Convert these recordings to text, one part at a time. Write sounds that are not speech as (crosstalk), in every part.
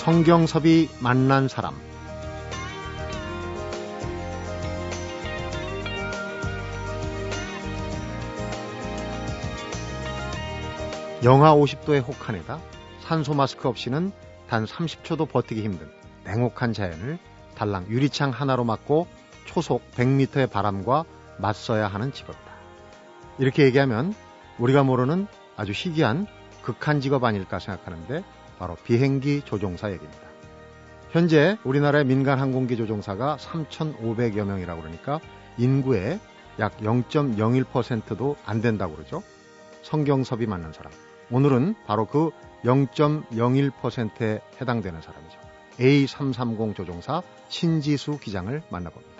성경섭이 만난 사람 영하 50도의 혹한에다 산소 마스크 없이는 단 30초도 버티기 힘든 냉혹한 자연을 달랑 유리창 하나로 막고 초속 100m의 바람과 맞서야 하는 직업이다. 이렇게 얘기하면 우리가 모르는 아주 희귀한 극한 직업 아닐까 생각하는데 바로 비행기 조종사 얘기입니다. 현재 우리나라의 민간 항공기 조종사가 3,500여 명이라고 그러니까 인구의 약 0.01%도 안 된다고 그러죠. 성경섭이 맞는 사람. 오늘은 바로 그 0.01%에 해당되는 사람이죠. A330 조종사 신지수 기장을 만나봅니다.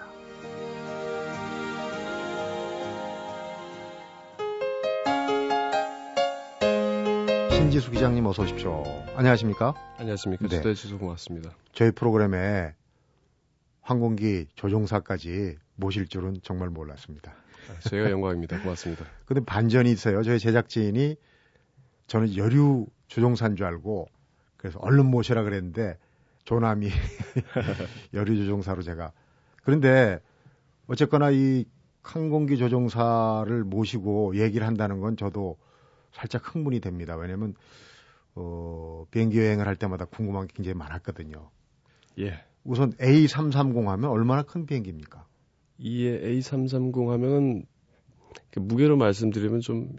신지수 기장님 어서 오십시오. 안녕하십니까? 안녕하십니까. 네. 주대 지수 고맙습니다. 저희 프로그램에 항공기 조종사까지 모실 줄은 정말 몰랐습니다. 아, 저희가 영광입니다. 고맙습니다. (laughs) 근데 반전이 있어요. 저희 제작진이 저는 여류 조종사인 줄 알고 그래서 얼른 모시라 그랬는데 조남이 (laughs) 여류 조종사로 제가 그런데 어쨌거나 이 항공기 조종사를 모시고 얘기를 한다는 건 저도 살짝 흥분이 됩니다. 왜냐면 어, 비행기 여행을 할 때마다 궁금한 게 굉장히 많았거든요. 예. 우선 A330 하면 얼마나 큰 비행기입니까? 이에 A330 하면은 무게로 말씀드리면 좀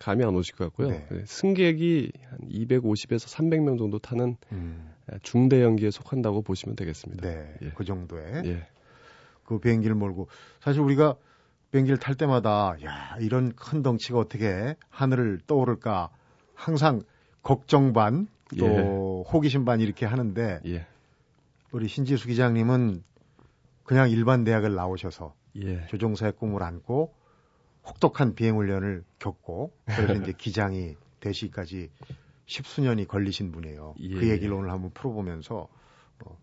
감이 안 오실 것 같고요. 네. 네 승객이 한 250에서 300명 정도 타는 음. 중대형기에 속한다고 보시면 되겠습니다. 네, 예. 그 정도에 예. 그 비행기를 몰고 사실 우리가 비행기를 탈 때마다 야 이런 큰 덩치가 어떻게 하늘을 떠오를까 항상 걱정 반 또 예. 호기심 반 이렇게 하는데 예. 우리 신지수 기장님은 그냥 일반 대학을 나오셔서 예. 조종사의 꿈을 안고 혹독한 비행 훈련을 겪고 그래서 이제 (laughs) 기장이 되시기까지 십수년이 걸리신 분이에요. 예. 그 얘기를 오늘 한번 풀어보면서 어,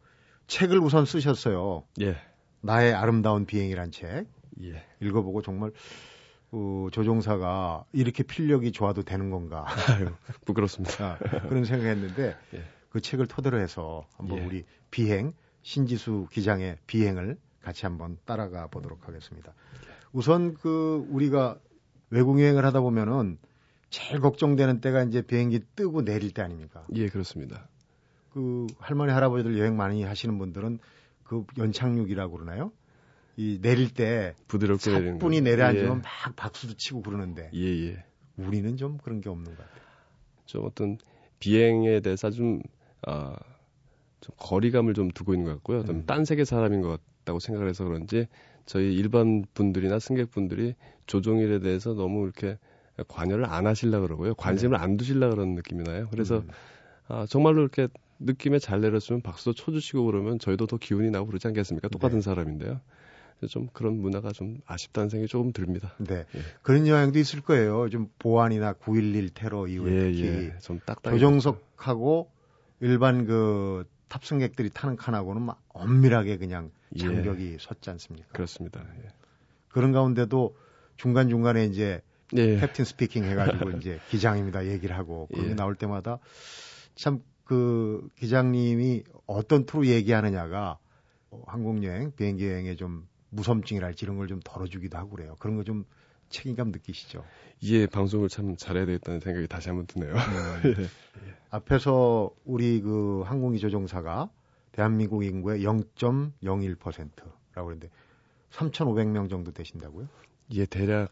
책을 우선 쓰셨어요. 예. 나의 아름다운 비행이란 책. 예. 읽어보고 정말 어, 조종사가 이렇게 필력이 좋아도 되는 건가. 아유, 부끄럽습니다. 아, 그런 생각했는데 예. 그 책을 토대로 해서 한번 예. 우리 비행 신지수 기장의 비행을 같이 한번 따라가 보도록 하겠습니다. 우선 그 우리가 외국 여행을 하다 보면은 제일 걱정되는 때가 이제 비행기 뜨고 내릴 때 아닙니까? 예, 그렇습니다. 그 할머니 할아버지들 여행 많이 하시는 분들은 그 연착륙이라고 그러나요? 이 내릴 때 부드럽게 내리는 분이 내려앉으면 예. 막 박수도 치고 그러는데 예, 예. 우리는 좀 그런 게 없는 것 같아요. 좀 어떤 비행에 대해서 좀, 아, 좀 거리감을 좀 두고 있는 것 같고요. 좀 음. 딴 세계 사람인 것 같다고 생각을 해서 그런지 저희 일반 분들이나 승객분들이 조종일에 대해서 너무 이렇게 관여를 안 하실라 그러고요. 관심을 네. 안 두실라 그러는 느낌이 나요. 그래서 음. 아, 정말로 이렇게 느낌에 잘 내렸으면 박수도 쳐주시고 그러면 저희도 더 기운이 나고 그러지 않겠습니까? 똑같은 네. 사람인데요. 좀 그런 문화가 좀 아쉽다는 생각이 조금 듭니다. 네. 예. 그런 영향도 있을 거예요. 좀 보안이나 9.11 테러 이후에 예, 특히 예. 좀 조정석하고 일반 그 탑승객들이 타는 칸하고는 막 엄밀하게 그냥 예. 장벽이 섰지 않습니까? 그렇습니다. 예. 그런 가운데도 중간 중간에 이제 예. 캡틴 스피킹 해가지고 이제 (laughs) 기장입니다 얘기를 하고 그게 나올 때마다 참 그 기장님이 어떤 투로 얘기하느냐가 항공 여행, 비행기 여행에 좀 무섬증이랄지 이런 걸 좀 덜어주기도 하고 그래요. 그런 거 좀 책임감 느끼시죠? 예, 방송을 참 잘해야 되겠다는 생각이 다시 한번 드네요. 네. (laughs) 예. 앞에서 우리 그 항공기 조종사가 대한민국 인구의 0.01%라고 그랬는데 3,500명 정도 되신다고요? 예, 대략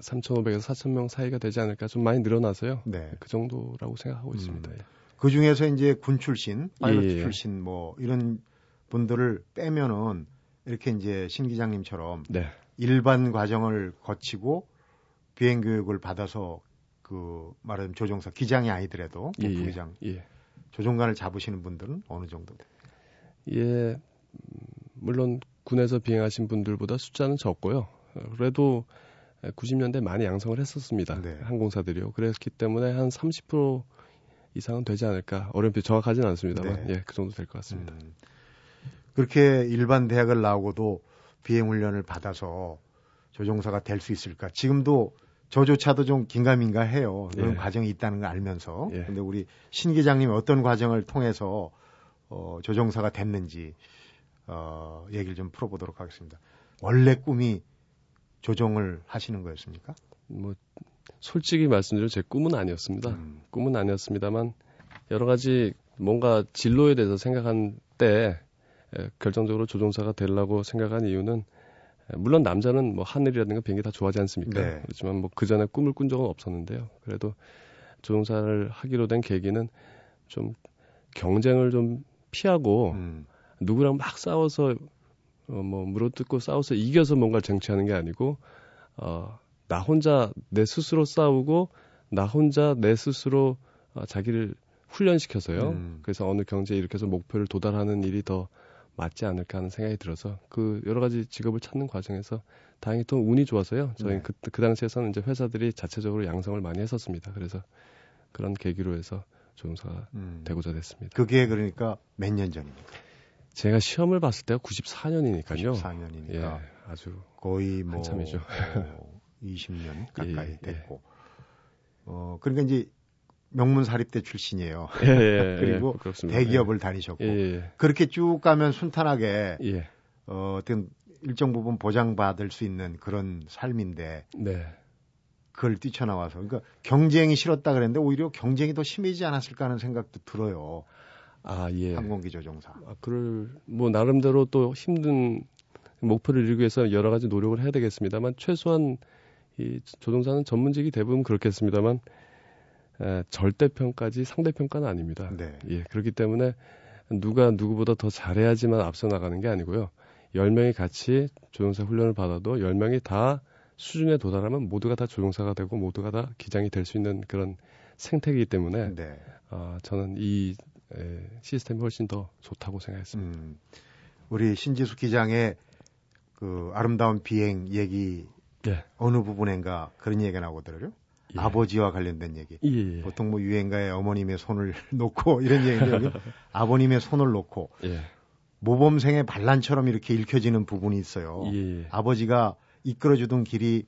3,500에서 4,000명 사이가 되지 않을까 좀 많이 늘어나서요. 네. 그 정도라고 생각하고 음. 있습니다. 예. 그 중에서 이제 군 출신, 파일럿 예, 예. 출신 뭐 이런 분들을 빼면은 이렇게 이제 신 기장님처럼 네. 일반 과정을 거치고 비행 교육을 받아서 그 말하자면 조종사 기장이 아니더라도 예, 예, 부기장 예. 조종관을 잡으시는 분들은 어느 정도 돼요? 예, 음, 물론 군에서 비행하신 분들보다 숫자는 적고요. 그래도 90년대 많이 양성을 했었습니다. 네. 항공사들이요. 그랬기 때문에 한 30% 이상은 되지 않을까. 어렴풋 정확하지는 않습니다만, 네. 예, 그 정도 될 것 같습니다. 음. 그렇게 일반 대학을 나오고도 비행 훈련을 받아서 조종사가 될 수 있을까? 지금도 저조차도 좀 긴가민가 해요. 그런 예. 과정이 있다는 걸 알면서. 예. 근데 우리 신 기장님이 어떤 과정을 통해서 어, 조종사가 됐는지 어, 얘기를 좀 풀어보도록 하겠습니다. 원래 꿈이 조종을 하시는 거였습니까? 뭐 솔직히 말씀드리면 제 꿈은 아니었습니다. 음. 꿈은 아니었습니다만 여러 가지 뭔가 진로에 대해서 생각한 때 에, 결정적으로 조종사가 되려고 생각한 이유는 에, 물론 남자는 뭐 하늘이라든가 비행기 다 좋아하지 않습니까? 네. 그렇지만 뭐 그 전에 꿈을 꾼 적은 없었는데요. 그래도 조종사를 하기로 된 계기는 좀 경쟁을 좀 피하고 음. 누구랑 막 싸워서 어, 뭐 물어뜯고 싸워서 이겨서 뭔가를 쟁취하는 게 아니고 어, 나 혼자 내 스스로 싸우고 나 혼자 내 스스로 어, 자기를 훈련시켜서요. 음. 그래서 어느 경제에 이렇게 해서 목표를 도달하는 일이 더 맞지 않을까 하는 생각이 들어서 그 여러 가지 직업을 찾는 과정에서 다행히 또 운이 좋아서요. 저희 네. 그, 그 당시에서는 이제 회사들이 자체적으로 양성을 많이 했었습니다. 그래서 그런 계기로 해서 조종사가 음. 되고자 됐습니다. 그게 그러니까 몇 년 전입니까? 제가 시험을 봤을 때가 94년이니까요. 94년이니까 예, 아주 거의 뭐 한참이죠. 어, 20년 가까이 (laughs) 예, 됐고. 어, 그러니까 이제 명문 사립대 출신이에요. 예, 예, (laughs) 그리고 예. 대기업을 다니셨고 예, 예, 그렇게 쭉 가면 순탄하게 예, 어, 어떤 일정 부분 보장받을 수 있는 그런 삶인데 네, 그걸 뛰쳐나와서 그러니까 경쟁이 싫었다 그랬는데 오히려 경쟁이 더 심해지지 않았을까 하는 생각도 들어요. 아 예. 항공기 조종사. 아, 그럴 뭐 나름대로 또 힘든 목표를 이루기 위해서 여러 가지 노력을 해야 되겠습니다만 최소한 이 조종사는 전문직이 대부분 그렇겠습니다만 에, 절대평가지 상대평가는 아닙니다. 네. 예, 그렇기 때문에 누가 누구보다 더 잘해야지만 앞서 나가는 게 아니고요. 10명이 같이 조종사 훈련을 받아도 10명이 다 수준에 도달하면 모두가 다 조종사가 되고 모두가 다 기장이 될 수 있는 그런 생태이기 때문에 네. 아, 저는 이 에, 시스템이 훨씬 더 좋다고 생각했습니다. 음, 우리 신지수 기장의 그 아름다운 비행 얘기 예. 어느 부분인가 그런 얘기가 나오더라고요. 예. 아버지와 관련된 얘기. 예, 예. 보통 뭐 유행가에 어머님의 손을 (laughs) 놓고 이런 얘기인데 (laughs) 아버님의 손을 놓고 예. 모범생의 반란처럼 이렇게 읽혀지는 부분이 있어요. 예. 아버지가 이끌어주던 길이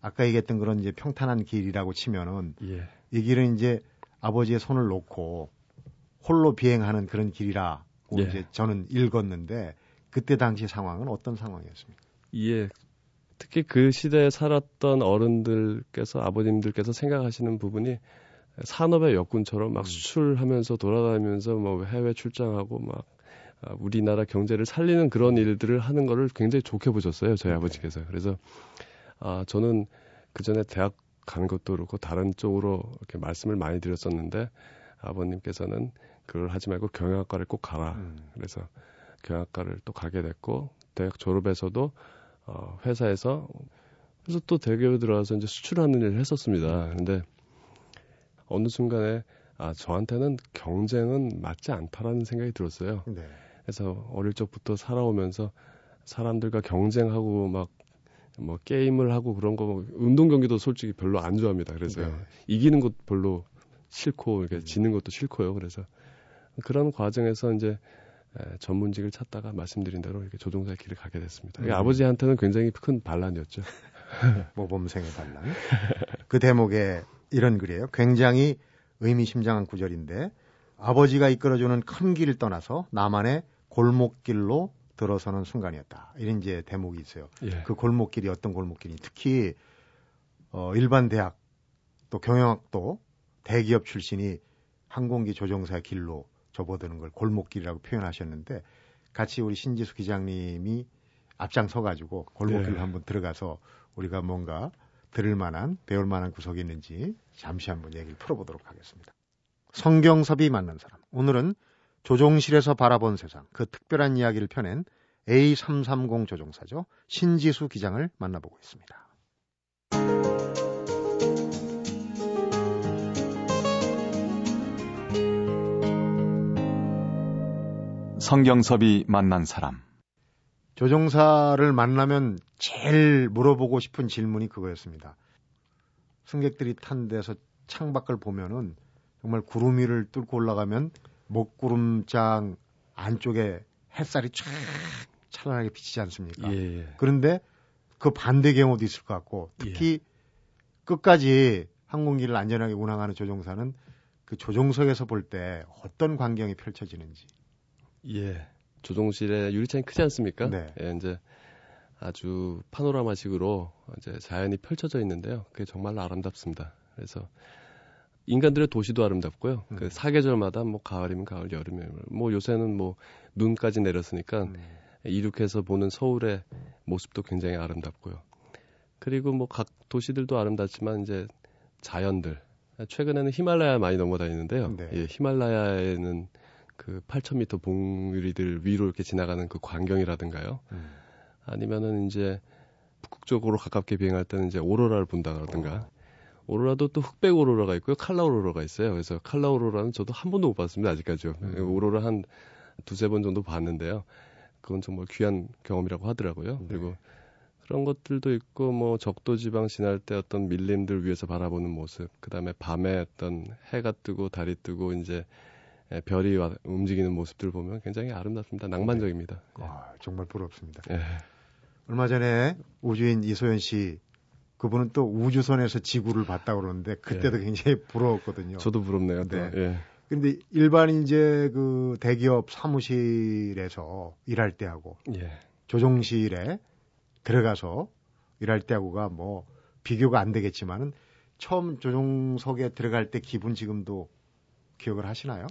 아까 얘기했던 그런 이제 평탄한 길이라고 치면은 예. 이 길은 이제 아버지의 손을 놓고 홀로 비행하는 그런 길이라고 예. 이제 저는 읽었는데 그때 당시 상황은 어떤 상황이었습니까? 예. 특히 그 시대에 살았던 어른들께서 아버님들께서 생각하시는 부분이 산업의 역군처럼 막 음. 수출하면서 돌아다니면서 뭐 해외 출장하고 막 아, 우리나라 경제를 살리는 그런 일들을 하는 거를 굉장히 좋게 보셨어요 저희 네. 아버지께서 그래서 아 저는 그 전에 대학 간 것도 그렇고 다른 쪽으로 이렇게 말씀을 많이 드렸었는데 아버님께서는 그걸 하지 말고 경영학과를 꼭 가라 음. 그래서 경영학과를 또 가게 됐고 대학 졸업해서도 어, 회사에서 그래서 또 대기업에 들어가서 이제 수출하는 일을 했었습니다. 근데 어느 순간에 아 저한테는 경쟁은 맞지 않다라는 생각이 들었어요. 네. 그래서 어릴 적부터 살아오면서 사람들과 경쟁하고 막 뭐 게임을 하고 그런 거뭐 운동 경기도 솔직히 별로 안 좋아합니다. 그래서요. 네. 이기는 것도 별로 싫고 이렇게 음. 지는 것도 싫고요. 그래서 그런 과정에서 이제 에, 전문직을 찾다가 말씀드린 대로 이렇게 조종사의 길을 가게 됐습니다. 음. 아버지한테는 굉장히 큰 반란이었죠. (laughs) 모범생의 반란. 그 대목에 이런 글이에요. 굉장히 의미심장한 구절인데 아버지가 이끌어주는 큰 길을 떠나서 나만의 골목길로 들어서는 순간이었다. 이런 이제 대목이 있어요. 예. 그 골목길이 어떤 골목길이 특히 어, 일반 대학 또 경영학도 대기업 출신이 항공기 조종사의 길로 접어드는 걸 골목길이라고 표현하셨는데 같이 우리 신지수 기장님이 앞장서 가지고 골목길로 네. 한번 들어가서 우리가 뭔가 들을 만한 배울 만한 구석이 있는지 잠시 한번 얘기를 풀어보도록 하겠습니다. 성경섭이 만난 사람. 오늘은 조종실에서 바라본 세상 그 특별한 이야기를 펴낸 A330 조종사죠. 신지수 기장을 만나보고 있습니다. 성경섭이 만난 사람. 조종사를 만나면 제일 물어보고 싶은 질문이 그거였습니다. 승객들이 탄 데서 창밖을 보면은 정말 구름 위를 뚫고 올라가면 먹구름장 안쪽에 햇살이 쫙 찬란하게 비치지 않습니까? 예. 그런데 그 반대 경우도 있을 것 같고 특히 끝까지 항공기를 안전하게 운항하는 조종사는 그 조종석에서 볼 때 어떤 광경이 펼쳐지는지. 예. 조종실에 유리창이 크지 않습니까? 네. 예, 이제 아주 파노라마식으로 이제 자연이 펼쳐져 있는데요. 그게 정말로 아름답습니다. 그래서 인간들의 도시도 아름답고요. 음. 그 사계절마다 뭐 가을이면 가을, 여름이면 뭐 요새는 뭐 눈까지 내렸으니까 음. 이륙해서 보는 서울의 모습도 굉장히 아름답고요. 그리고 뭐 각 도시들도 아름답지만 이제 자연들 최근에는 히말라야 많이 넘어다니는데요. 네. 예, 히말라야에는 그 8,000m 봉우리들 위로 이렇게 지나가는 그 광경이라든가요. 음. 아니면은 이제 북극적으로 가깝게 비행할 때는 이제 오로라를 본다라든가. 오로라도 또 흑백 오로라가 있고요. 칼라 오로라가 있어요. 그래서 칼라 오로라는 저도 한 번도 못 봤습니다. 아직까지요. 음. 오로라 한 두세 번 정도 봤는데요. 그건 정말 귀한 경험이라고 하더라고요. 네. 그리고 그런 것들도 있고 뭐 적도 지방 지날 때 어떤 밀림들 위에서 바라보는 모습, 그다음에 밤에 어떤 해가 뜨고 달이 뜨고 이제 예, 별이 와- 움직이는 모습들 보면 굉장히 아름답습니다. 낭만적입니다. 아, 정말 부럽습니다. 예. 얼마 전에 우주인 이소연 씨 그분은 또 우주선에서 지구를 봤다고 그러는데 그때도 굉장히 부러웠거든요. 저도 부럽네요. 또. 네. 예. 근데 일반 이제 그 대기업 사무실에서 일할 때하고 예. 조종실에 들어가서 일할 때하고가 뭐 비교가 안 되겠지만은 처음 조종석에 들어갈 때 기분 지금도 기억을 하시나요?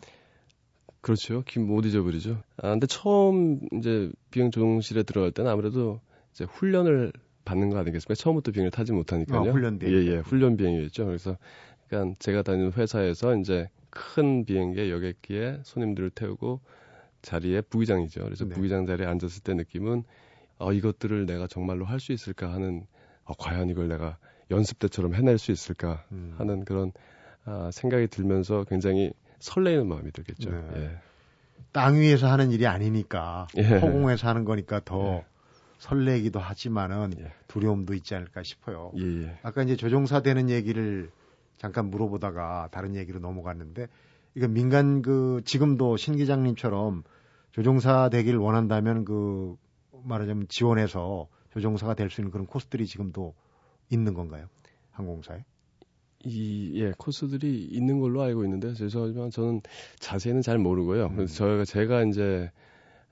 그렇죠. 기- 못 잊어버리죠. 아, 근데 처음 이제 비행 조종실에 들어갈 때는 아무래도 이제 훈련을 받는 거 아니겠습니까? 처음부터 비행을 타지 못하니까요. 아, 훈련 비행. 예, 예. 훈련 비행이었죠. 그래서 그러니까 제가 다니는 회사에서 이제 큰 비행기에 여객기에 손님들을 태우고 자리에 부기장이죠. 그래서 네. 부기장 자리에 앉았을 때 느낌은 어, 이것들을 내가 정말로 할 수 있을까 하는 어, 과연 이걸 내가 연습 때처럼 해낼 수 있을까 음. 하는 그런 아, 생각이 들면서 굉장히 설레이는 마음이 들겠죠. 네. 예. 땅 위에서 하는 일이 아니니까 예. 허공에서 하는 거니까 더 예. 설레기도 하지만은 예. 두려움도 있지 않을까 싶어요. 예, 예. 아까 이제 조종사 되는 얘기를 잠깐 물어보다가 다른 얘기로 넘어갔는데 이거 민간 그 지금도 신 기장님처럼 조종사 되길 원한다면 그 말하자면 지원해서 조종사가 될 수 있는 그런 코스들이 지금도 있는 건가요? 항공사에? 이, 예, 코스들이 있는 걸로 알고 있는데, 죄송하지만 저는 자세히는 잘 모르고요. 음. 그래서 저희가, 제가 이제,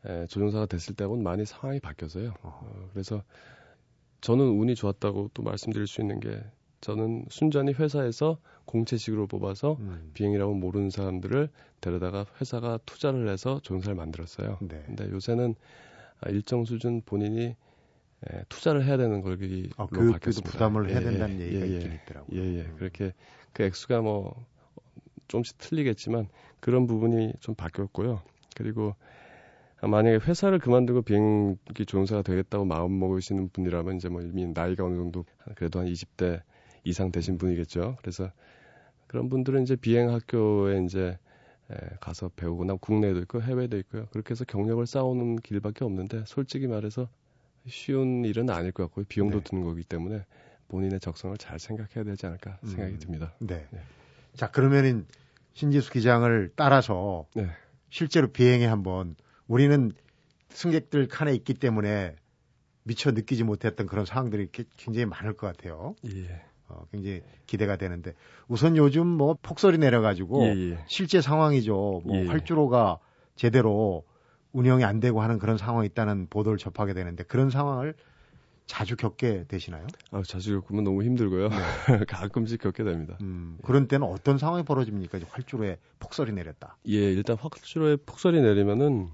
에, 조종사가 됐을 때하고는 많이 상황이 바뀌어서요. 어. 어, 그래서 저는 운이 좋았다고 또 말씀드릴 수 있는 게, 저는 순전히 회사에서 공채식으로 뽑아서 음. 비행이라고 모르는 사람들을 데려다가 회사가 투자를 해서 조종사를 만들었어요. 네. 근데 요새는 아, 일정 수준 본인이 에, 투자를 해야 되는 걸로 어, 교육비도 바뀌었습니다. 부담을 해야 예, 된다는 예, 얘기가 예, 있긴 예. 있더라고요. 예, 예. 음. 그렇게 그 액수가 뭐 조금씩 틀리겠지만 그런 부분이 좀 바뀌었고요. 그리고 아, 만약에 회사를 그만두고 비행기 조종사가 되겠다고 마음 먹으시는 분이라면 이제 뭐 이미 나이가 어느 정도 한- 그래도 한 20대 이상 되신 분이겠죠. 그래서 그런 분들은 이제 비행 학교에 이제 에, 가서 배우거나 국내에도 있고 해외도 있고요. 그렇게 해서 경력을 쌓아오는 길밖에 없는데 솔직히 말해서 쉬운 일은 아닐 것 같고요. 비용도 네. 드는 거기 때문에 본인의 적성을 잘 생각해야 되지 않을까 생각이 음. 듭니다. 네. 네. 자, 그러면은 신지수 기장을 따라서 네. 실제로 비행에 한번 우리는 승객들 칸에 있기 때문에 미처 느끼지 못했던 그런 상황들이 굉장히 많을 것 같아요. 예. 어, 굉장히 기대가 되는데 우선 요즘 뭐 폭설이 내려가지고 예, 예. 실제 상황이죠. 뭐 예, 예. 활주로가 제대로 운영이 안 되고 하는 그런 상황이 있다는 보도를 접하게 되는데 그런 상황을 자주 겪게 되시나요? 아, 자주 겪으면 너무 힘들고요. 네. (laughs) 가끔씩 겪게 됩니다. 음, 그런 때는 어떤 상황이 벌어집니까? 활주로에 폭설이 내렸다. 예, 일단 확실로에 폭설이 내리면은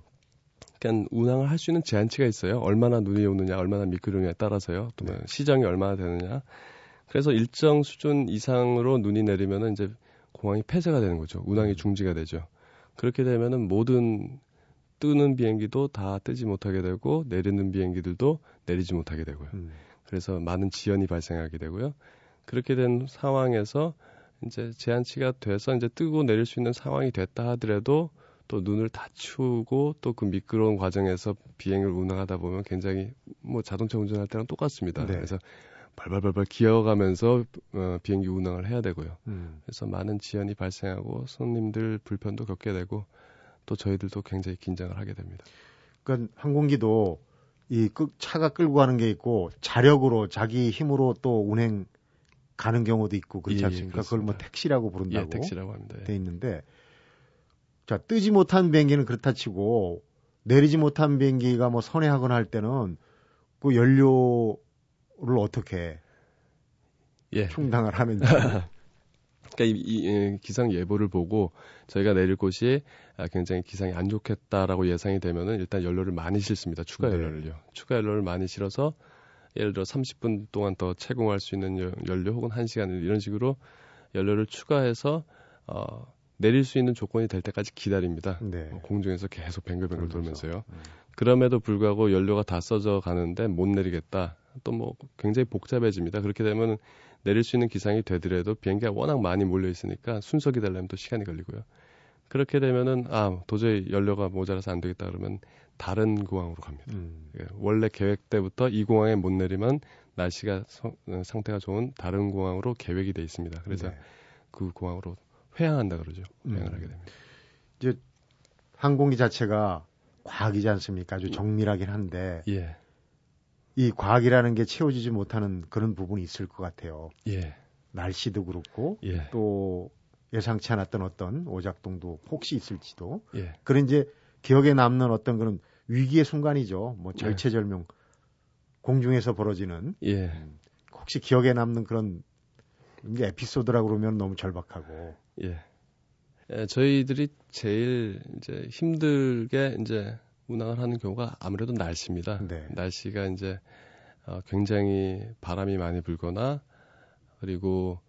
그냥 운항을 할 수 있는 제한치가 있어요. 얼마나 눈이 오느냐, 얼마나 미끄러우냐에 따라서요. 또뭐 네. 시정이 얼마나 되느냐. 그래서 일정 수준 이상으로 눈이 내리면은 이제 공항이 폐쇄가 되는 거죠. 운항이 음. 중지가 되죠. 그렇게 되면은 모든 뜨는 비행기도 다 뜨지 못하게 되고 내리는 비행기들도 내리지 못하게 되고요. 음, 그래서 많은 지연이 발생하게 되고요. 그렇게 된 상황에서 이제 제한치가 돼서 이제 뜨고 내릴 수 있는 상황이 됐다 하더라도 또 눈을 다치우고 또 그 미끄러운 과정에서 비행을 운항하다 보면 굉장히 뭐 자동차 운전할 때랑 똑같습니다. 네. 그래서 발발발발 기어가면서 어, 비행기 운항을 해야 되고요. 음. 그래서 많은 지연이 발생하고 손님들 불편도 겪게 되고 또 저희들도 굉장히 긴장을 하게 됩니다. 그러니까 항공기도 이 끄- 차가 끌고 가는 게 있고 자력으로 자기 힘으로 또 운행 가는 경우도 있고 그렇지 예, 않습니까? 그걸 뭐 택시라고 부른다고 예, 택시라고 합니다. 돼 있는데 자 뜨지 못한 비행기는 그렇다 치고 내리지 못한 비행기가 뭐 선회하거나 할 때는 그 연료를 어떻게 예. 충당을 하는지 (laughs) 그러니까 이, 이, 이 기상 예보를 보고 저희가 내릴 곳이 아, 굉장히 기상이 안 좋겠다라고 예상이 되면은 일단 연료를 많이 실습니다. 추가 네. 연료를요. 추가 연료를 많이 실어서 예를 들어 30분 동안 더 채공할 수 있는 여- 연료 혹은 1시간 이런 식으로 연료를 추가해서 어, 내릴 수 있는 조건이 될 때까지 기다립니다. 네. 어, 공중에서 계속 뱅글뱅글 그러면서. 돌면서요. 음. 그럼에도 불구하고 연료가 다 써져 가는데 못 내리겠다. 또 뭐 굉장히 복잡해집니다. 그렇게 되면 내릴 수 있는 기상이 되더라도 비행기가 워낙 많이 몰려 있으니까 순서 기다리면 또 시간이 걸리고요. 그렇게 되면은 아 도저히 연료가 모자라서 안 되겠다 그러면 다른 공항으로 갑니다. 음. 예, 원래 계획 때부터 이 공항에 못 내리면 날씨가 성- 어, 상태가 좋은 다른 공항으로 계획이 돼 있습니다. 그래서 네. 그 공항으로 회항한다 그러죠. 회항을 음. 하게 됩니다. 항공기 자체가 과학이지 않습니까? 아주 정밀하긴 한데 예, 이 과학이라는 게 채워지지 못하는 그런 부분이 있을 것 같아요. 예, 날씨도 그렇고 예, 또 예상치 않았던 어떤 오작동도 혹시 있을지도 예. 그런 이제 기억에 남는 어떤 그런 위기의 순간이죠. 뭐 네. 절체절명 공중에서 벌어지는 예. 혹시 기억에 남는 그런 에피소드라고 그러면 너무 절박하고 예. 예, 저희들이 제일 이제 힘들게 이제 운항을 하는 경우가 아무래도 날씨입니다. 네. 날씨가 이제 어, 굉장히 바람이 많이 불거나 그리고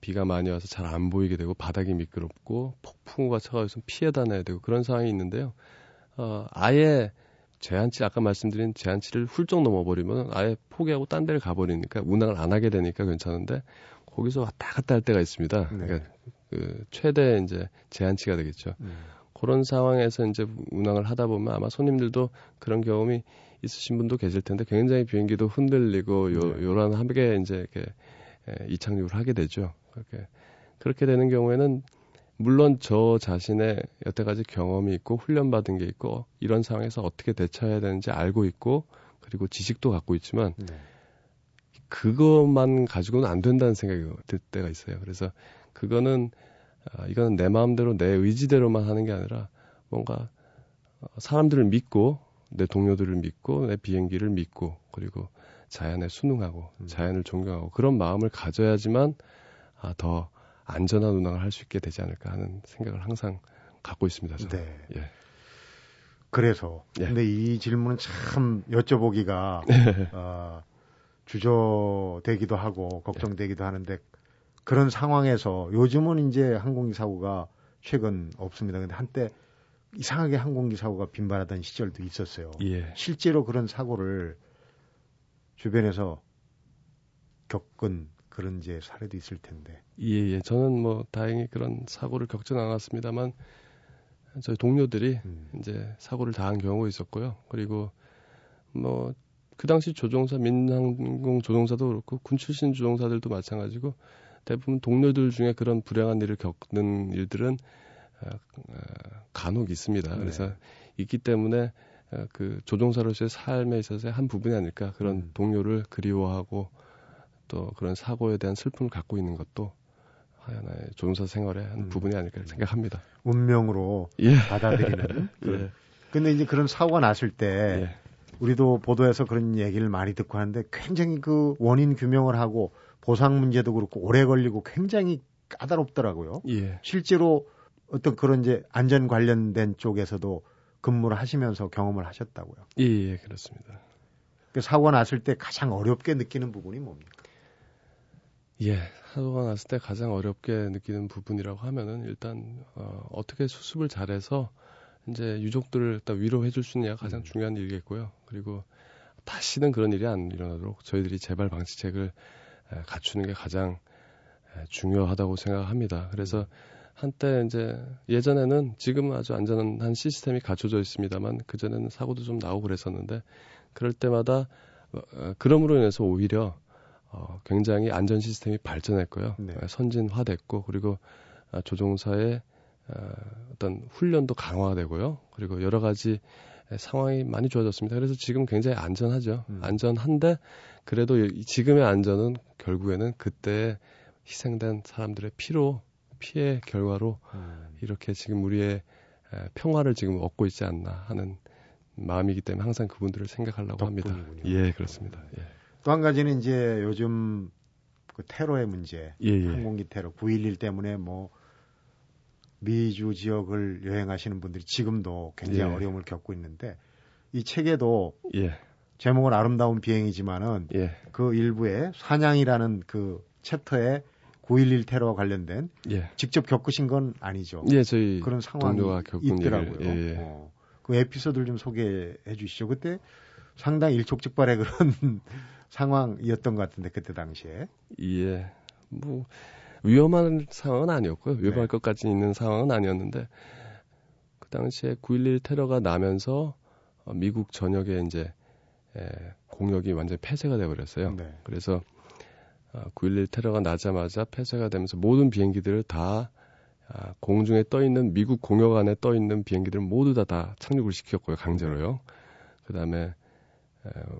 비가 많이 와서 잘 안 보이게 되고 바닥이 미끄럽고 폭풍우가 쳐가지고 피해 다녀야 되고 그런 상황이 있는데요. 어, 아예 제한치 아까 말씀드린 제한치를 훌쩍 넘어버리면 아예 포기하고 딴 데를 가버리니까 운항을 안 하게 되니까 괜찮은데 거기서 왔다 갔다 할 때가 있습니다. 네. 그러니까 그 최대 이제 제한치가 되겠죠. 음. 그런 상황에서 이제 운항을 하다 보면 아마 손님들도 그런 경험이 있으신 분도 계실 텐데 굉장히 비행기도 흔들리고 요, 네. 요란하게 이제 이렇게 에, 이착륙을 하게 되죠. 그렇게 그렇게 되는 경우에는 물론 저 자신의 여태까지 경험이 있고 훈련받은 게 있고 이런 상황에서 어떻게 대처해야 되는지 알고 있고 그리고 지식도 갖고 있지만 네. 그것만 가지고는 안 된다는 생각이 들 때가 있어요. 그래서 그거는 아, 이거는 내 마음대로 내 의지대로만 하는 게 아니라 뭔가 어, 사람들을 믿고 내 동료들을 믿고 내 비행기를 믿고 그리고 자연에 순응하고 음. 자연을 존경하고 그런 마음을 가져야지만 아, 더 안전한 운항을 할 수 있게 되지 않을까 하는 생각을 항상 갖고 있습니다. 저는. 네. 예. 그래서 예. 근데 이 질문은 참 여쭤보기가 (laughs) 어, 주저되기도 하고 걱정되기도 하는데 그런 상황에서 요즘은 이제 항공기 사고가 최근 없습니다. 근데 한때 이상하게 항공기 사고가 빈발하던 시절도 있었어요. 예. 실제로 그런 사고를 주변에서 겪은 그런 이제 사례도 있을 텐데. 예, 예. 저는 뭐 다행히 그런 사고를 겪지는 않았습니다만 저희 동료들이 음. 이제 사고를 당한 경우가 있었고요. 그리고 뭐 그 당시 조종사 민항공 조종사도 그렇고 군 출신 조종사들도 마찬가지고 대부분 동료들 중에 그런 불행한 일을 겪는 일들은 어, 어, 간혹 있습니다. 네. 그래서 있기 때문에 어, 그 조종사로서의 삶에 있어서의 한 부분이 아닐까 그런 음. 동료를 그리워하고 또 그런 사고에 대한 슬픔을 갖고 있는 것도 하나의 조종사 생활의 한 음. 부분이 아닐까 생각합니다. 운명으로 예. 받아들이는. 그- (laughs) 예. 근데 이제 그런 사고가 났을 때 예. 우리도 보도에서 그런 얘기를 많이 듣고 하는데 굉장히 그 원인 규명을 하고 보상 문제도 그렇고 오래 걸리고 굉장히 까다롭더라고요. 예. 실제로 어떤 그런 이제 안전 관련된 쪽에서도 근무를 하시면서 경험을 하셨다고요. 예, 예, 그렇습니다. 그 사고가 났을 때 가장 어렵게 느끼는 부분이 뭡니까? 예, 사고가 났을 때 가장 어렵게 느끼는 부분이라고 하면은 일단 어, 어떻게 수습을 잘해서 이제 유족들을 일단 위로해 줄 수 있느냐가 가장 음. 중요한 일이겠고요. 그리고 다시는 그런 일이 안 일어나도록 저희들이 재발 방지책을 에, 갖추는 게 가장 에, 중요하다고 생각합니다. 그래서 한때 이제 예전에는 지금은 아주 안전한 시스템이 갖춰져 있습니다만 그전에는 사고도 좀 나오고 그랬었는데 그럴 때마다 어, 어, 그럼으로 인해서 오히려 어, 굉장히 안전 시스템이 발전했고요. 네. 어, 선진화됐고 그리고 아, 조종사의 어, 어떤 훈련도 강화되고요. 그리고 여러 가지 상황이 많이 좋아졌습니다. 그래서 지금 굉장히 안전하죠. 음. 안전한데 그래도 지금의 안전은 결국에는 그때 희생된 사람들의 피로 피해 결과로 음. 이렇게 지금 우리의 평화를 지금 얻고 있지 않나 하는 마음이기 때문에 항상 그분들을 생각하려고 덕분이군요. 합니다. 예, 그렇습니다. 예. 또 한 가지는 이제 요즘 그 테러의 문제, 예, 예. 항공기 테러, 9.11 때문에 뭐 미주 지역을 여행하시는 분들이 지금도 굉장히 예. 어려움을 겪고 있는데 이 책에도 예. 제목은 아름다운 비행이지만은 예. 그 일부에 사냥이라는 그 챕터에 9.11 테러와 관련된 예. 직접 겪으신 건 아니죠. 예, 저희 그런 상황이 있더라고요. 예, 예. 어, 그 에피소드를 좀 소개해 주시죠. 그때 상당히 일촉즉발의 그런 (laughs) 상황이었던 것 같은데 그때 당시에. 예. 뭐 위험한 상황은 아니었고요. 위험할 네. 것까지 있는 상황은 아니었는데 그 당시에 9.11 테러가 나면서 어, 미국 전역에 이제 에, 공역이 완전히 폐쇄가 돼 버렸어요. 네. 그래서 9.11 어, 테러가 나자마자 폐쇄가 되면서 모든 비행기들을 다 아, 공중에 떠 있는 미국 공역 안에 떠 있는 비행기들 모두 다 다 착륙을 시켰고요 강제로요. 그다음에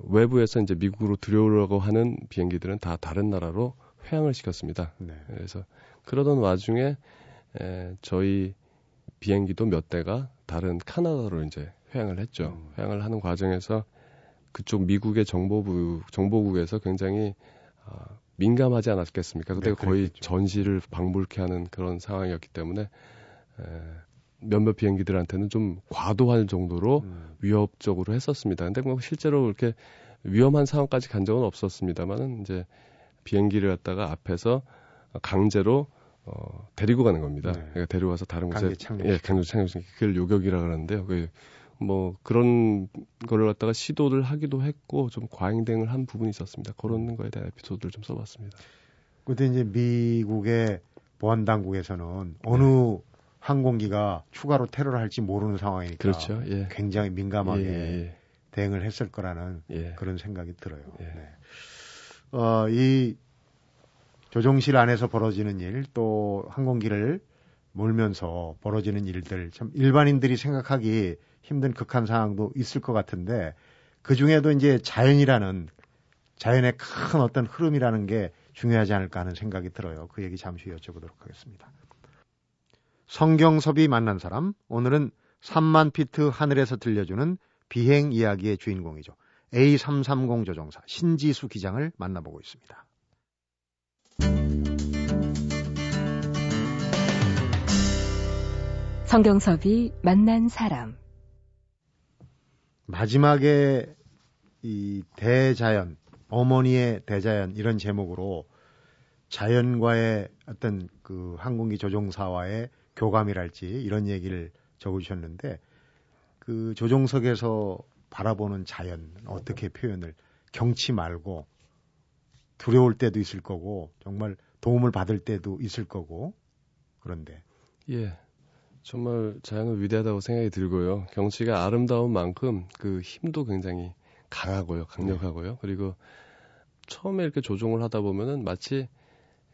외부에서 이제 미국으로 들여오려고 하는 비행기들은 다 다른 나라로 회항을 시켰습니다. 네. 그래서 그러던 와중에 에, 저희 비행기도 몇 대가 다른 카나다로 이제 회항을 했죠. 음. 회항을 하는 과정에서 그쪽 미국의 정보부 정보국에서 굉장히 어, 민감하지 않았겠습니까? 그때 네, 거의 전시를 방불케 하는 그런 상황이었기 때문에 에, 몇몇 비행기들한테는 좀 과도할 정도로 음. 위협적으로 했었습니다. 근데 뭐 실제로 그렇게 위험한 상황까지 간 적은 없었습니다만은 이제 비행기를 갖다가 앞에서 강제로 어, 데리고 가는 겁니다. 네. 그러니까 데려와서 다른 곳에 예, 강제 착륙 그걸 요격이라 그러는데요. 그, 뭐 그런 거를 갖다가 시도를 하기도 했고 좀 과잉대응을 한 부분이 있었습니다. 그런 음. 거에 대한 에피소드를 좀 써봤습니다. 그때 이제 미국의 보안 당국에서는 어느 네. 항공기가 추가로 테러를 할지 모르는 상황이니까 그렇죠. 예. 굉장히 민감하게 예, 예, 예. 대응을 했을 거라는 예. 그런 생각이 들어요. 예. 네. 어, 이 조종실 안에서 벌어지는 일, 또 항공기를 몰면서 벌어지는 일들, 참 일반인들이 생각하기 힘든 극한 상황도 있을 것 같은데, 그 중에도 이제 자연이라는, 자연의 큰 어떤 흐름이라는 게 중요하지 않을까 하는 생각이 들어요. 그 얘기 잠시 여쭤보도록 하겠습니다. 성경섭이 만난 사람, 오늘은 3만 피트 하늘에서 들려주는 비행 이야기의 주인공이죠. A330 조종사 신지수 기장을 만나보고 있습니다. 성경섭이 만난 사람 마지막에 이 대자연 어머니의 대자연 이런 제목으로 자연과의 어떤 그 항공기 조종사와의 교감이랄지 이런 얘기를 적어주셨는데 그 조종석에서 바라보는 자연 어떻게 표현을 경치 말고 두려울 때도 있을 거고 정말 도움을 받을 때도 있을 거고 그런데 예 정말 자연은 위대하다고 생각이 들고요 경치가 아름다운 만큼 그 힘도 굉장히 강하고요 강력하고요 네. 그리고 처음에 이렇게 조종을 하다 보면은 마치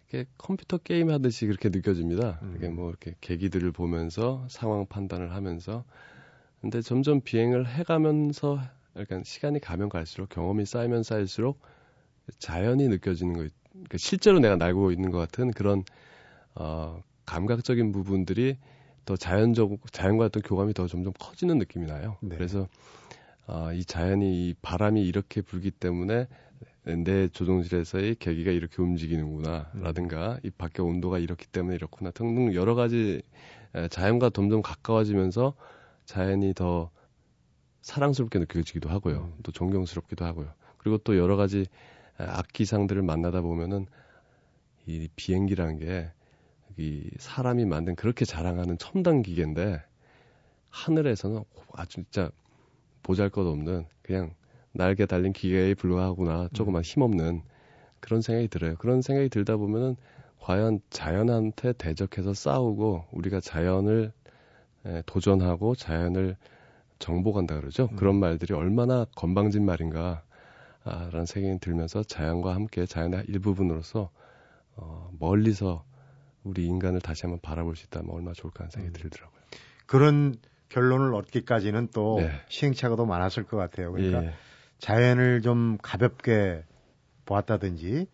이렇게 컴퓨터 게임 하듯이 그렇게 느껴집니다. 음. 이게 뭐 이렇게 계기들을 보면서 상황 판단을 하면서 근데 점점 비행을 해가면서 그러니까 시간이 가면 갈수록 경험이 쌓이면 쌓일수록 자연이 느껴지는 거, 그러니까 실제로 내가 날고 있는 것 같은 그런 어, 감각적인 부분들이 더 자연적 자연과 어떤 교감이 더 점점 커지는 느낌이 나요. 네. 그래서 어, 이 자연이 이 바람이 이렇게 불기 때문에 내 조종실에서의 계기가 이렇게 움직이는구나라든가 음. 이 밖에 온도가 이렇기 때문에 이렇구나 등등 여러 가지 자연과 점점 가까워지면서 자연이 더 사랑스럽게 느껴지기도 하고요. 음. 또 존경스럽기도 하고요. 그리고 또 여러 가지 악기상들을 만나다 보면은 이 비행기라는 게 이 사람이 만든 그렇게 자랑하는 첨단 기계인데 하늘에서는 아주 진짜 보잘 것 없는 그냥 날개 달린 기계에 불과하구나 조그만 음. 힘없는 그런 생각이 들어요. 그런 생각이 들다 보면은 과연 자연한테 대적해서 싸우고 우리가 자연을 에, 도전하고 자연을 정복한다 그러죠. 음. 그런 말들이 얼마나 건방진 말인가. 아, 라는 생각이 들면서 자연과 함께 자연의 일부분으로서 어, 멀리서 우리 인간을 다시 한번 바라볼 수 있다면 얼마나 좋을까 하는 생각이 음. 들더라고요. 그런 결론을 얻기까지는 또 네. 시행착오도 많았을 것 같아요. 그러니까 예. 자연을 좀 가볍게 보았다든지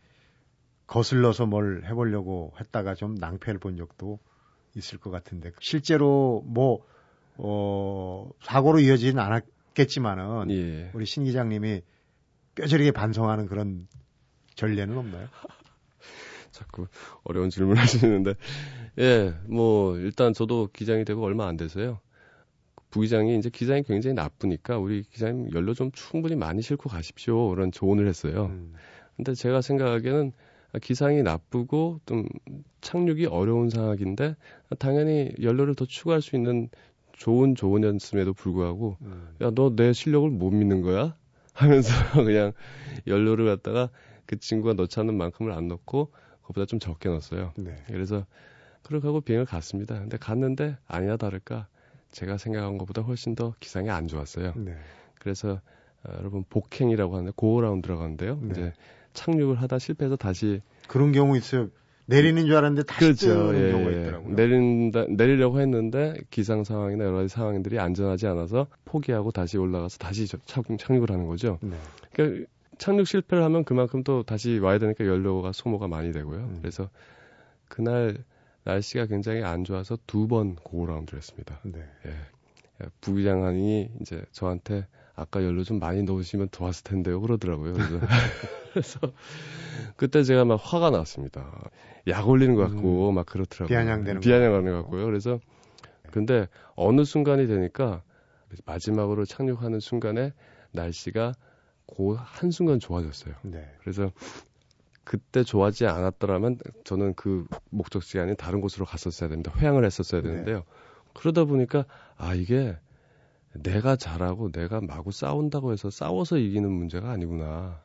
거슬러서 뭘 해보려고 했다가 좀 낭패를 본 적도 있을 것 같은데 실제로 뭐 어, 사고로 이어지진 않았겠지만은 예. 우리 신 기장님이 뼈저리게 반성하는 그런 전례는 없나요? (laughs) 자꾸 어려운 질문 (laughs) 하시는데, 예, 뭐, 일단 저도 기장이 되고 얼마 안 돼서요. 부기장이 이제 기장이 굉장히 나쁘니까 우리 기장님 연료 좀 충분히 많이 싣고 가십시오. 그런 조언을 했어요. 음, 근데 제가 생각하기에는 기상이 나쁘고 좀 착륙이 어려운 상황인데 당연히 연료를 더 추가할 수 있는 좋은 조언이었음에도 불구하고 음. 야너 내 실력을 못 믿는 거야? 하면서 (laughs) 그냥 연료를 갖다가 그 친구가 넣지 않는 만큼을 안 넣고 그보다 좀 적게 넣었어요. 네. 그래서 그렇게 하고 비행을 갔습니다. 근데 갔는데 아니나 다를까 제가 생각한 것보다 훨씬 더 기상이 안 좋았어요. 네. 그래서 어, 여러분 복행이라고 하는데 고어라운드라고 하는데요. 네. 이제 착륙을 하다 실패해서 다시 그런 경우 있어요. 내리는 줄 알았는데 다시 뜨는 경우가 있더라고요. 그렇죠. 내린다 내리려고 했는데 기상 상황이나 여러 가지 상황들이 안전하지 않아서 포기하고 다시 올라가서 다시 저- 착륙, 착륙을 하는 거죠. 네. 그러니까 착륙 실패를 하면 그만큼 또 다시 와야 되니까 연료가 소모가 많이 되고요. 음. 그래서 그날 날씨가 굉장히 안 좋아서 두 번 고라운드를 했습니다. 네. 예. 부기장관이 이제 저한테 아까 연료 좀 많이 넣으시면 좋았을 텐데요. 그러더라고요. 그래서, (laughs) 그래서 그때 제가 막 화가 났습니다. 약 올리는 것 같고 막 그렇더라고요. 비아냥대는 비아냥하는 것 같고요. 그래서 근데 어느 순간이 되니까 마지막으로 착륙하는 순간에 날씨가 그 한순간 좋아졌어요. 네. 그래서 그때 좋아하지 않았더라면 저는 그 목적지가 아닌 다른 곳으로 갔었어야 됩니다. 회항을 했었어야 네. 되는데요. 그러다 보니까 아 이게 내가 잘하고 내가 마구 싸운다고 해서 싸워서 이기는 문제가 아니구나.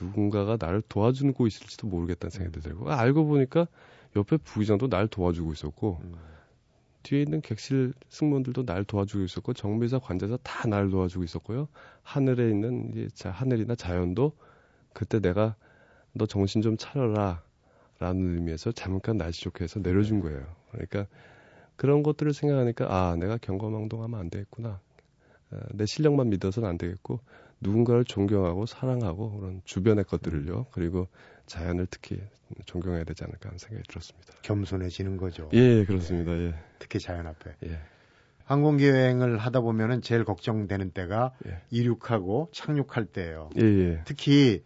누군가가 나를 도와주고 있을지도 모르겠다는 생각이 들고 아, 알고 보니까 옆에 부기장도 날 도와주고 있었고 음. 뒤에 있는 객실 승무원들도 날 도와주고 있었고 정비사 관제사 다 날 도와주고 있었고요. 하늘에 있는 이제 자, 하늘이나 자연도 그때 내가 너 정신 좀 차려라 라는 의미에서 잠깐 날씨 좋게 해서 내려준 거예요. 그러니까 그런 것들을 생각하니까 아 내가 경거망동하면 안 되겠구나. 아, 내 실력만 믿어서는 안 되겠고 누군가를 존경하고 사랑하고 그런 주변의 것들을요. 그리고 자연을 특히 존경해야 되지 않을까 하는 생각이 들었습니다. 겸손해지는 거죠. 예, 그렇습니다. 예. 특히 자연 앞에. 예. 항공기 여행을 하다 보면은 제일 걱정되는 때가 예. 이륙하고 착륙할 때예요. 예, 예. 특히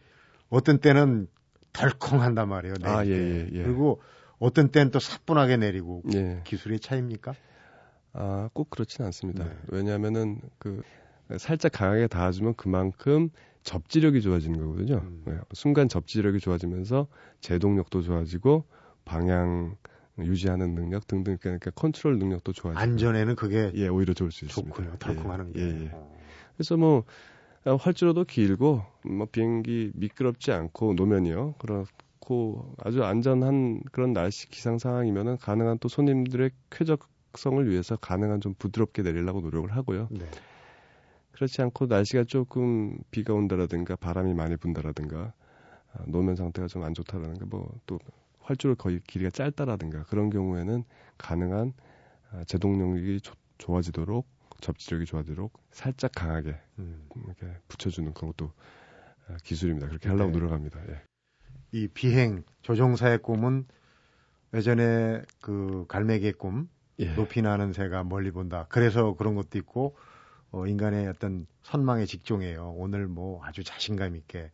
어떤 때는 덜컹한단 말이에요. 아, 예, 때. 예, 예. 그리고 어떤 때는 또 사뿐하게 내리고 예. 기술의 차이입니까? 아, 꼭 그렇진 않습니다. 네. 왜냐하면은 그 살짝 강하게 닿아주면 그만큼 접지력이 좋아지는 거거든요. 음. 네, 순간 접지력이 좋아지면서 제동력도 좋아지고 방향 유지하는 능력 등등 그러니까 컨트롤 능력도 좋아지고 안전에는 그게 예 오히려 좋을 수 있습니다. 좋군요. 덜컹하는 게. 예, 예. 어. 그래서 뭐 아, 활주로도 길고 뭐 비행기 미끄럽지 않고 노면이요. 그 렇고 아주 안전한 그런 날씨 기상 상황이면은 가능한 또 손님들의 쾌적성을 위해서 가능한 좀 부드럽게 내리려고 노력을 하고요. 네. 그렇지 않고 날씨가 조금 비가 온다라든가 바람이 많이 분다라든가 아, 노면 상태가 좀 안 좋다라든가 뭐 또 활주로 거의 길이가 짧다라든가 그런 경우에는 가능한 아, 제동력이 조- 좋아지도록 접지력이 좋아지도록 살짝 강하게 음. 이렇게 붙여주는 그런 것도 아, 기술입니다. 그렇게 하려고 네. 노력합니다. 예. 이 비행 조종사의 꿈은 예전에 그 갈매기의 꿈 예. 높이 나는 새가 멀리 본다. 그래서 그런 것도 있고 어, 인간의 어떤 선망의 직종이에요. 오늘 뭐 아주 자신감 있게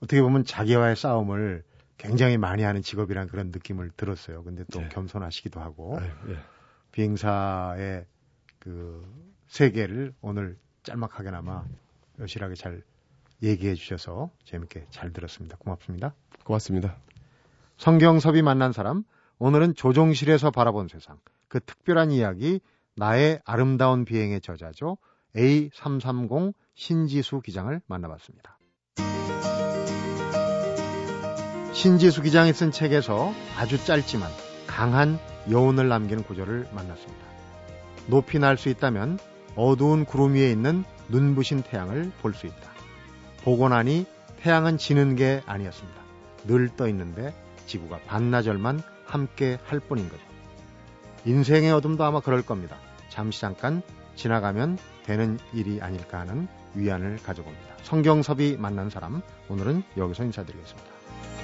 어떻게 보면 자기와의 싸움을 굉장히 많이 하는 직업이란 그런 느낌을 들었어요. 근데 또 네. 겸손하시기도 하고 아유, 예. 비행사의 그 세계를 오늘 짤막하게나마 여실하게 잘 얘기해 주셔서 재밌게 잘 들었습니다. 고맙습니다. 고맙습니다. 성경섭이 만난 사람, 오늘은 조종실에서 바라본 세상, 그 특별한 이야기, 나의 아름다운 비행의 저자죠. A330 신지수 기장을 만나봤습니다. 신지수 기장이 쓴 책에서 아주 짧지만 강한 여운을 남기는 구절을 만났습니다. 높이 날 수 있다면 어두운 구름 위에 있는 눈부신 태양을 볼 수 있다. 보고 나니 태양은 지는 게 아니었습니다. 늘 떠 있는데 지구가 반나절만 함께 할 뿐인 거죠. 인생의 어둠도 아마 그럴 겁니다. 잠시 잠깐 지나가면 되는 일이 아닐까 하는 위안을 가져봅니다. 성경섭이 만난 사람 오늘은 여기서 인사드리겠습니다.